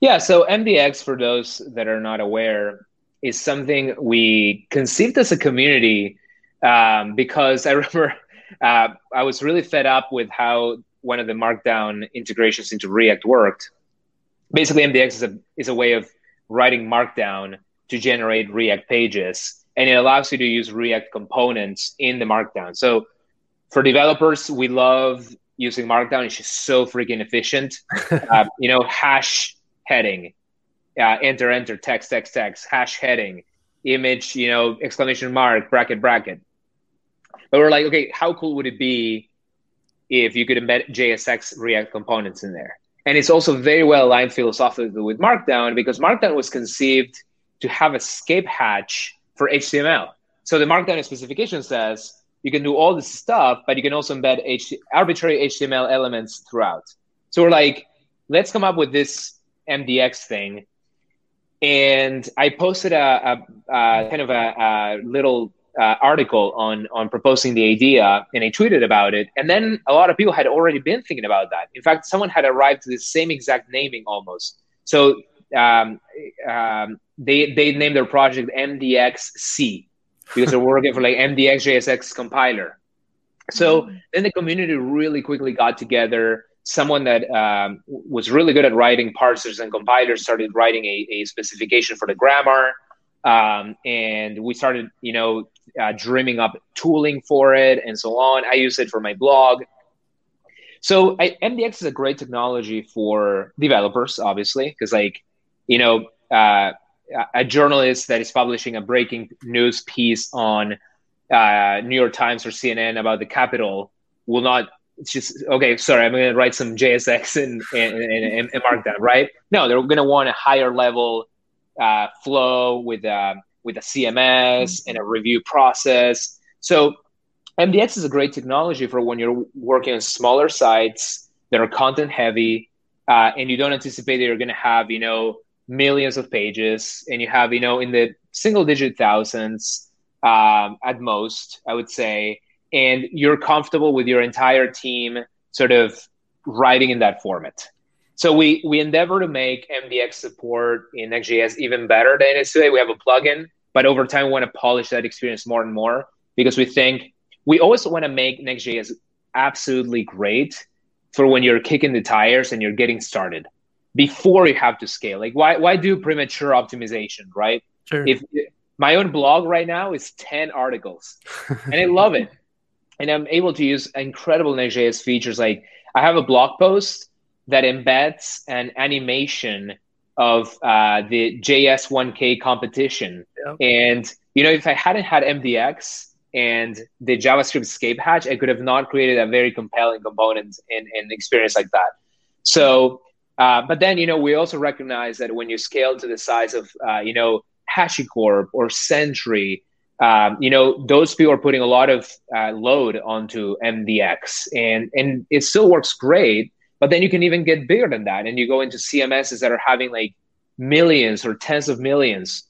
Yeah. So MDX, for those that are not aware, is something we conceived as a community um, because I remember uh, I was really fed up with how one of the Markdown integrations into React worked. Basically, MDX is a is a way of writing Markdown to generate React pages, and it allows you to use React components in the Markdown. So, for developers, we love using Markdown. It's just so freaking efficient. uh, you know, hash heading, uh, enter enter text text text hash heading, image, you know, exclamation mark bracket bracket but we're like, okay, how cool would it be if you could embed JSX React components in there? And it's also very well aligned philosophically with Markdown because Markdown was conceived to have a escape hatch for HTML. So the Markdown specification says you can do all this stuff, but you can also embed H- arbitrary HTML elements throughout. So we're like, let's come up with this MDX thing. And I posted a, a, a kind of a, a little uh, article on on proposing the idea and I tweeted about it. And then a lot of people had already been thinking about that. In fact, someone had arrived to the same exact naming almost. So um, um, they they named their project MDXC because they're working for like MDX JSX compiler. So mm-hmm. then the community really quickly got together. Someone that um, was really good at writing parsers and compilers started writing a, a specification for the grammar. Um, and we started, you know, uh, dreaming up tooling for it and so on. I use it for my blog. So I, MDX is a great technology for developers, obviously, because like you know, uh, a journalist that is publishing a breaking news piece on uh, New York Times or CNN about the Capitol will not. It's just okay. Sorry, I'm going to write some JSX and and, and, and Markdown, right? No, they're going to want a higher level uh, flow with. Uh, with a CMS mm-hmm. and a review process. So MDX is a great technology for when you're working on smaller sites that are content heavy, uh, and you don't anticipate that you're going to have you know millions of pages, and you have you know in the single digit thousands um, at most, I would say, and you're comfortable with your entire team sort of writing in that format. So we we endeavor to make MDX support in Next.js even better than it is today. We have a plugin but over time, we want to polish that experience more and more because we think we always want to make Next.js absolutely great for when you're kicking the tires and you're getting started before you have to scale. Like, why, why do premature optimization, right? Sure. If my own blog right now is 10 articles and I love it. And I'm able to use incredible Next.js features. Like, I have a blog post that embeds an animation of uh, the JS1K competition. Yep. And, you know, if I hadn't had MDX and the JavaScript escape hatch, I could have not created a very compelling component and, and experience like that. So, uh, but then, you know, we also recognize that when you scale to the size of, uh, you know, HashiCorp or Sentry, um, you know, those people are putting a lot of uh, load onto MDX, and and it still works great. But then you can even get bigger than that, and you go into CMSs that are having like millions or tens of millions.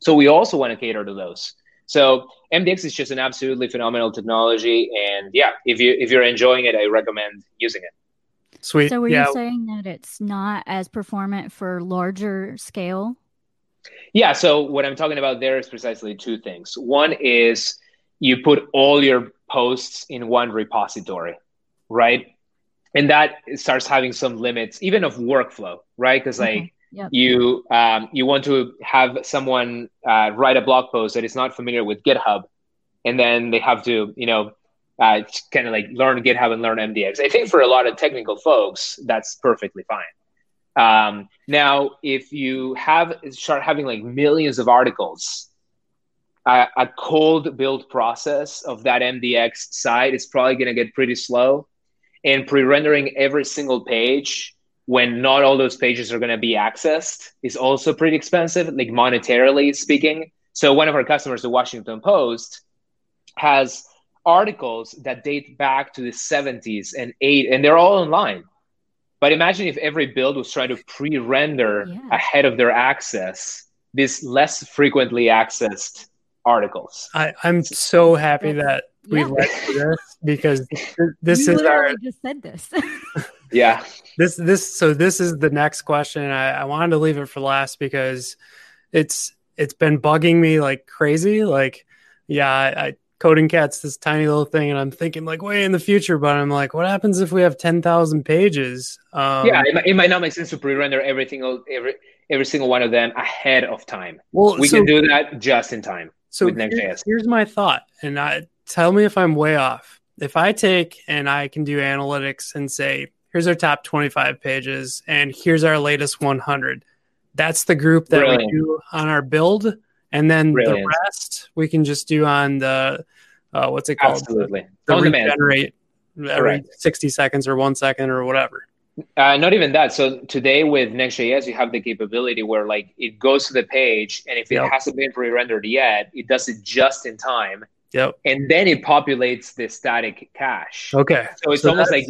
So we also want to cater to those. So MDX is just an absolutely phenomenal technology, and yeah, if you if you're enjoying it, I recommend using it. Sweet. So were yeah. you saying that it's not as performant for larger scale? Yeah. So what I'm talking about there is precisely two things. One is you put all your posts in one repository, right? And that starts having some limits even of workflow right because like okay. yep. you um, you want to have someone uh, write a blog post that is not familiar with github and then they have to you know uh, kind of like learn github and learn mdx i think for a lot of technical folks that's perfectly fine um, now if you have start having like millions of articles uh, a cold build process of that mdx site is probably going to get pretty slow and pre-rendering every single page when not all those pages are going to be accessed is also pretty expensive, like monetarily speaking. So one of our customers, the Washington Post, has articles that date back to the 70s and 8 and they're all online. But imagine if every build was trying to pre-render yeah. ahead of their access these less frequently accessed articles. I, I'm so happy that we yeah. led this because this you is our just said this. yeah. This this so this is the next question. I, I wanted to leave it for last because it's it's been bugging me like crazy. Like, yeah, I, I CodingCat's this tiny little thing, and I'm thinking like way in the future, but I'm like, what happens if we have ten thousand pages? Um, yeah, it, it, might not make sense to pre-render every single every every single one of them ahead of time. Well, we so, can do that just in time. So here's, here's my thought, and I tell me if I'm way off. If I take and I can do analytics and say, here's our top 25 pages, and here's our latest 100. That's the group that Brilliant. we do on our build, and then Brilliant. the rest we can just do on the uh, what's it called? Absolutely, the on regenerate every Correct. 60 seconds or one second or whatever. Uh, not even that. So today with Next.js, you have the capability where like it goes to the page, and if it yep. hasn't been pre-rendered yet, it does it just in time. Yep. And then it populates the static cache. Okay. So it's so almost like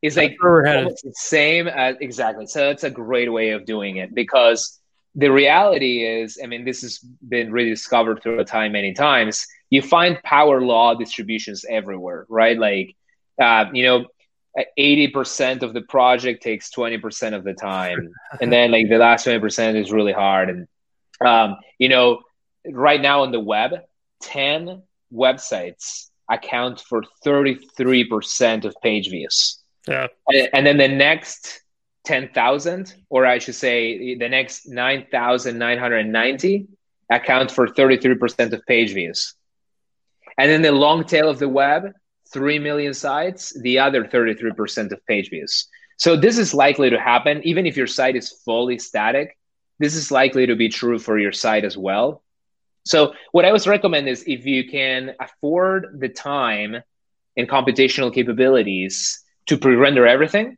it's like almost the same as exactly. So it's a great way of doing it because the reality is, I mean, this has been rediscovered through time many times. You find power law distributions everywhere, right? Like, uh, you know, 80% of the project takes 20% of the time and then like the last 20% is really hard and um, you know right now on the web 10 websites account for 33% of page views yeah and, and then the next 10,000 or I should say the next 9,990 account for 33% of page views and then the long tail of the web 3 million sites, the other 33% of page views. So this is likely to happen even if your site is fully static. This is likely to be true for your site as well. So what I always recommend is if you can afford the time and computational capabilities to pre-render everything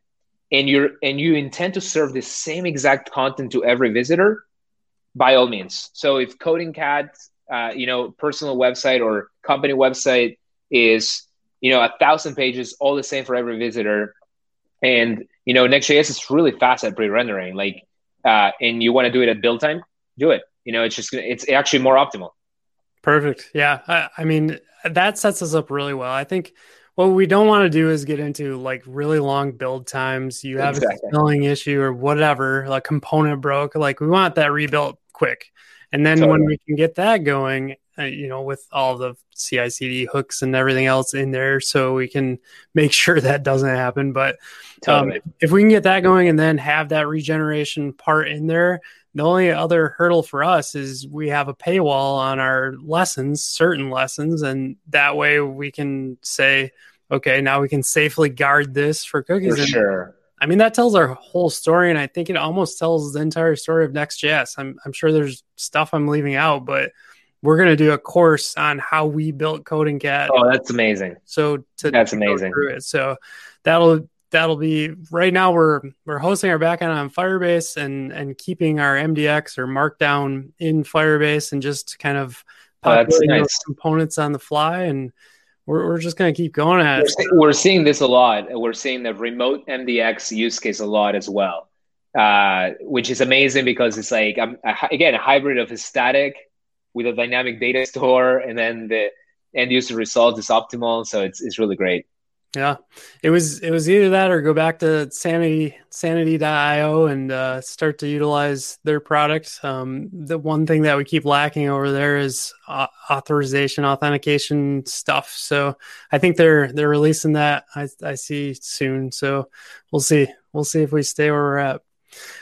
and you're and you intend to serve the same exact content to every visitor, by all means. So if CodingCat, uh, you know, personal website or company website is you know, a thousand pages, all the same for every visitor. And, you know, Next.js is really fast at pre-rendering. Like, uh, and you want to do it at build time, do it. You know, it's just, it's actually more optimal. Perfect. Yeah. I, I mean, that sets us up really well. I think what we don't want to do is get into like really long build times. You have exactly. a spelling issue or whatever, like component broke. Like we want that rebuilt quick. And then totally. when we can get that going, uh, you know, with all the CI/CD hooks and everything else in there, so we can make sure that doesn't happen. But um, totally. um, if we can get that going and then have that regeneration part in there, the only other hurdle for us is we have a paywall on our lessons, certain lessons, and that way we can say, okay, now we can safely guard this for cookies. For and, sure. I mean, that tells our whole story, and I think it almost tells the entire story of Next.js. I'm, I'm sure there's stuff I'm leaving out, but we're going to do a course on how we built Coding Cat. Oh, that's amazing. So to that's amazing. It. So that'll that'll be right now we're we're hosting our backend on Firebase and and keeping our MDX or Markdown in Firebase and just kind of oh, nice. components on the fly and we're, we're just going to keep going at we're, it. We're seeing this a lot. We're seeing the remote MDX use case a lot as well, uh, which is amazing because it's like, um, again, a hybrid of a static with a dynamic data store, and then the end user result is optimal. So it's it's really great. Yeah, it was it was either that or go back to Sanity Sanity.io and uh, start to utilize their product. Um, the one thing that we keep lacking over there is uh, authorization, authentication stuff. So I think they're they're releasing that. I, I see soon. So we'll see. We'll see if we stay where we're at.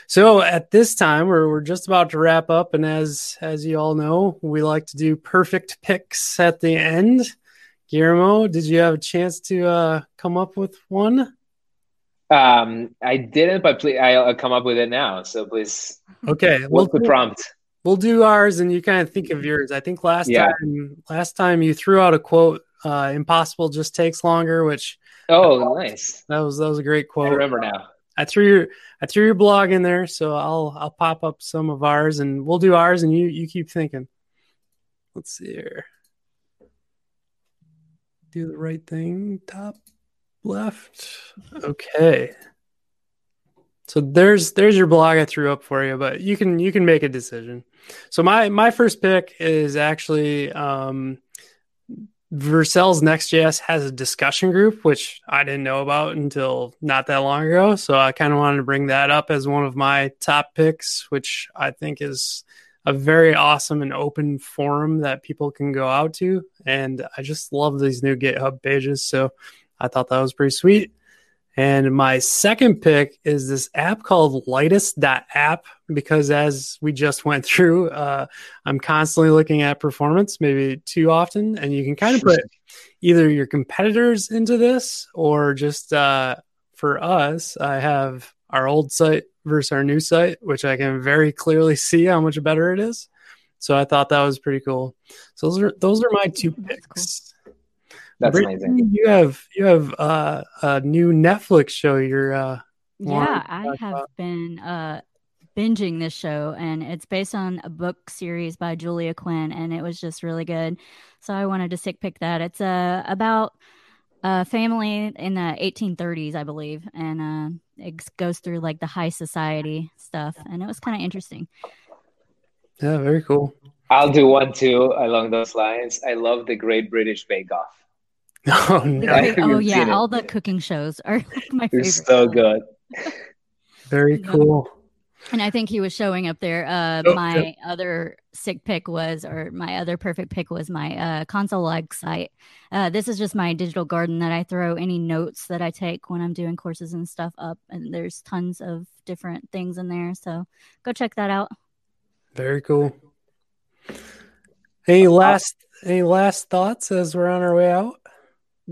So at this time, we're, we're just about to wrap up, and as as you all know, we like to do purrfect picks at the end. Guillermo, did you have a chance to uh, come up with one? Um, I didn't, but please, I'll come up with it now. So please, okay, what's we'll the prompt? We'll do ours, and you kind of think of yours. I think last yeah. time, last time you threw out a quote. Uh, Impossible just takes longer, which oh, nice. That was that was a great quote. I remember now I threw your I threw your blog in there, so I'll I'll pop up some of ours and we'll do ours and you you keep thinking. Let's see here. Do the right thing, top left. Okay. So there's there's your blog I threw up for you, but you can you can make a decision. So my my first pick is actually um Vercel's Next.js has a discussion group, which I didn't know about until not that long ago. So I kind of wanted to bring that up as one of my top picks, which I think is a very awesome and open forum that people can go out to. And I just love these new GitHub pages. So I thought that was pretty sweet. And my second pick is this app called Lightest.app because as we just went through, uh, I'm constantly looking at performance, maybe too often. And you can kind of put either your competitors into this or just uh, for us, I have our old site versus our new site, which I can very clearly see how much better it is. So I thought that was pretty cool. So those are those are my two picks. That's amazing. You have you have uh, a new Netflix show. You're uh, yeah, I have about. been uh, binging this show, and it's based on a book series by Julia Quinn, and it was just really good. So I wanted to sick pick that. It's uh, about a family in the 1830s, I believe, and uh, it goes through like the high society stuff, and it was kind of interesting. Yeah, very cool. I'll do one too along those lines. I love the Great British Bake Off. Oh, no. oh yeah, all the cooking shows are like my favorite. So good. Very cool. And I think he was showing up there. Uh, oh, my other sick pick was, or my other purrfect pick was my uh, console like site. Uh, this is just my digital garden that I throw any notes that I take when I'm doing courses and stuff up. And there's tons of different things in there. So go check that out. Very cool. Any last any last thoughts as we're on our way out?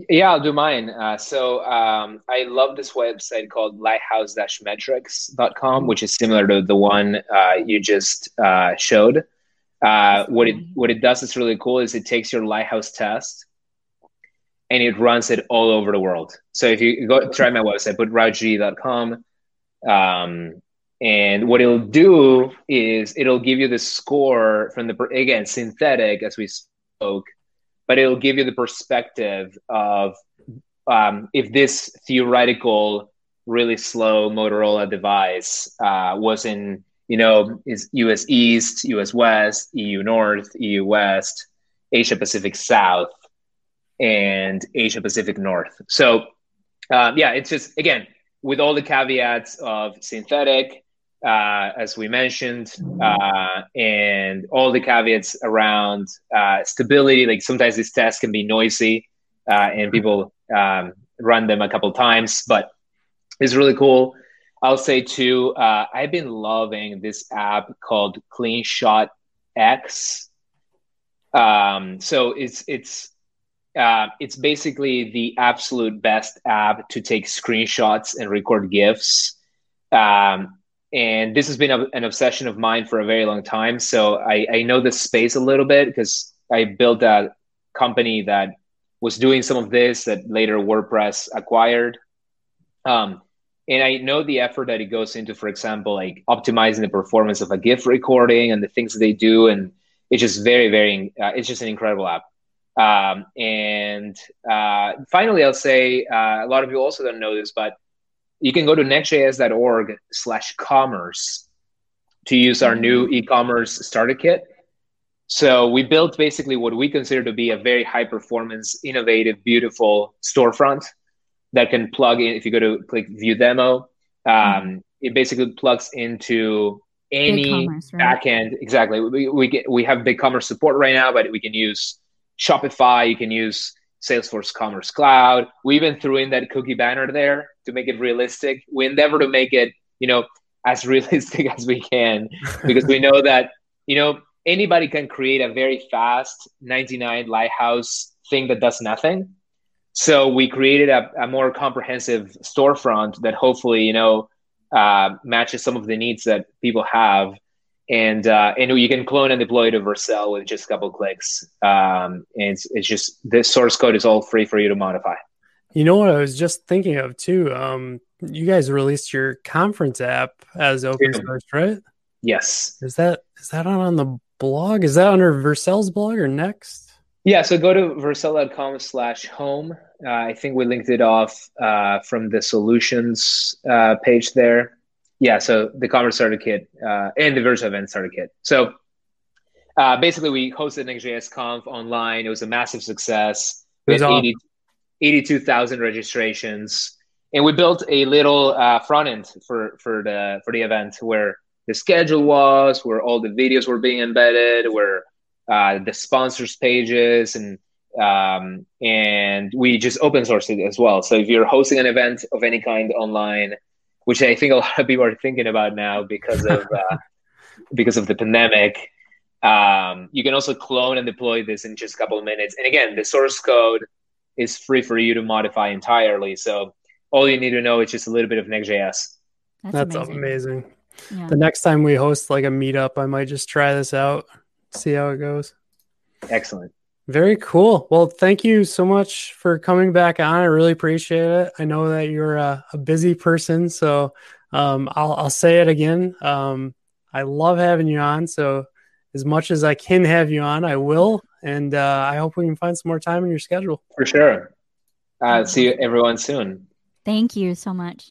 Yeah, I'll do mine. Uh, so um, I love this website called lighthouse-metrics.com, which is similar to the one uh, you just uh, showed. Uh, what it what it does is really cool. Is it takes your lighthouse test and it runs it all over the world. So if you go try my website, put rauchg.com, um, and what it'll do is it'll give you the score from the again synthetic as we spoke but it'll give you the perspective of um, if this theoretical, really slow Motorola device uh, was in, you know, is US East, US West, EU North, EU West, Asia Pacific South, and Asia Pacific North. So, um, yeah, it's just again with all the caveats of synthetic uh, as we mentioned, uh, and all the caveats around uh, stability. Like sometimes these tests can be noisy, uh, and people um, run them a couple times, but it's really cool. I'll say too, uh, I've been loving this app called CleanShot X. Um, so it's it's uh, it's basically the absolute best app to take screenshots and record GIFs. Um, and this has been a, an obsession of mine for a very long time. So I, I know this space a little bit because I built a company that was doing some of this that later WordPress acquired. Um, and I know the effort that it goes into, for example, like optimizing the performance of a GIF recording and the things they do, and it's just very, very, uh, it's just an incredible app. Um, and uh, finally, I'll say uh, a lot of you also don't know this, but you can go to nextjs.org slash commerce to use our new mm-hmm. e-commerce starter kit. So we built basically what we consider to be a very high performance, innovative, beautiful storefront that can plug in. If you go to click view demo, um, mm-hmm. it basically plugs into any right? backend. Exactly. We, we get we have BigCommerce support right now, but we can use Shopify. You can use Salesforce Commerce Cloud. We even threw in that cookie banner there to make it realistic. We endeavor to make it, you know, as realistic as we can because we know that, you know, anybody can create a very fast 99 lighthouse thing that does nothing. So we created a, a more comprehensive storefront that hopefully, you know, uh, matches some of the needs that people have and uh, and you can clone and deploy it to Vercel with just a couple clicks. Um, and it's, it's just the source code is all free for you to modify. You know what I was just thinking of too. Um, you guys released your conference app as open yeah. source, right? Yes. Is that is that on, the blog? Is that under Vercel's blog or next? Yeah, so go to vercel.com slash home. Uh, I think we linked it off uh, from the solutions uh, page there. Yeah, so the Conference Starter Kit uh, and the Vercel Event Starter Kit. So uh, basically, we hosted Next.js Conf online. It was a massive success. We had 80, 82,000 registrations. And we built a little uh, front end for, for, the, for the event where the schedule was, where all the videos were being embedded, where uh, the sponsors pages and um, and we just open source it as well. So if you're hosting an event of any kind online, which I think a lot of people are thinking about now because of uh, because of the pandemic, um, you can also clone and deploy this in just a couple of minutes. And again, the source code is free for you to modify entirely. So all you need to know is just a little bit of Next.js. That's, That's amazing. amazing. Yeah. The next time we host like a meetup, I might just try this out, see how it goes. Excellent. Very cool. Well, thank you so much for coming back on. I really appreciate it. I know that you're a, a busy person, so um, I'll, I'll say it again. Um, I love having you on. So as much as I can have you on, I will. And uh, I hope we can find some more time in your schedule. For sure. Uh, see you everyone soon. Thank you so much.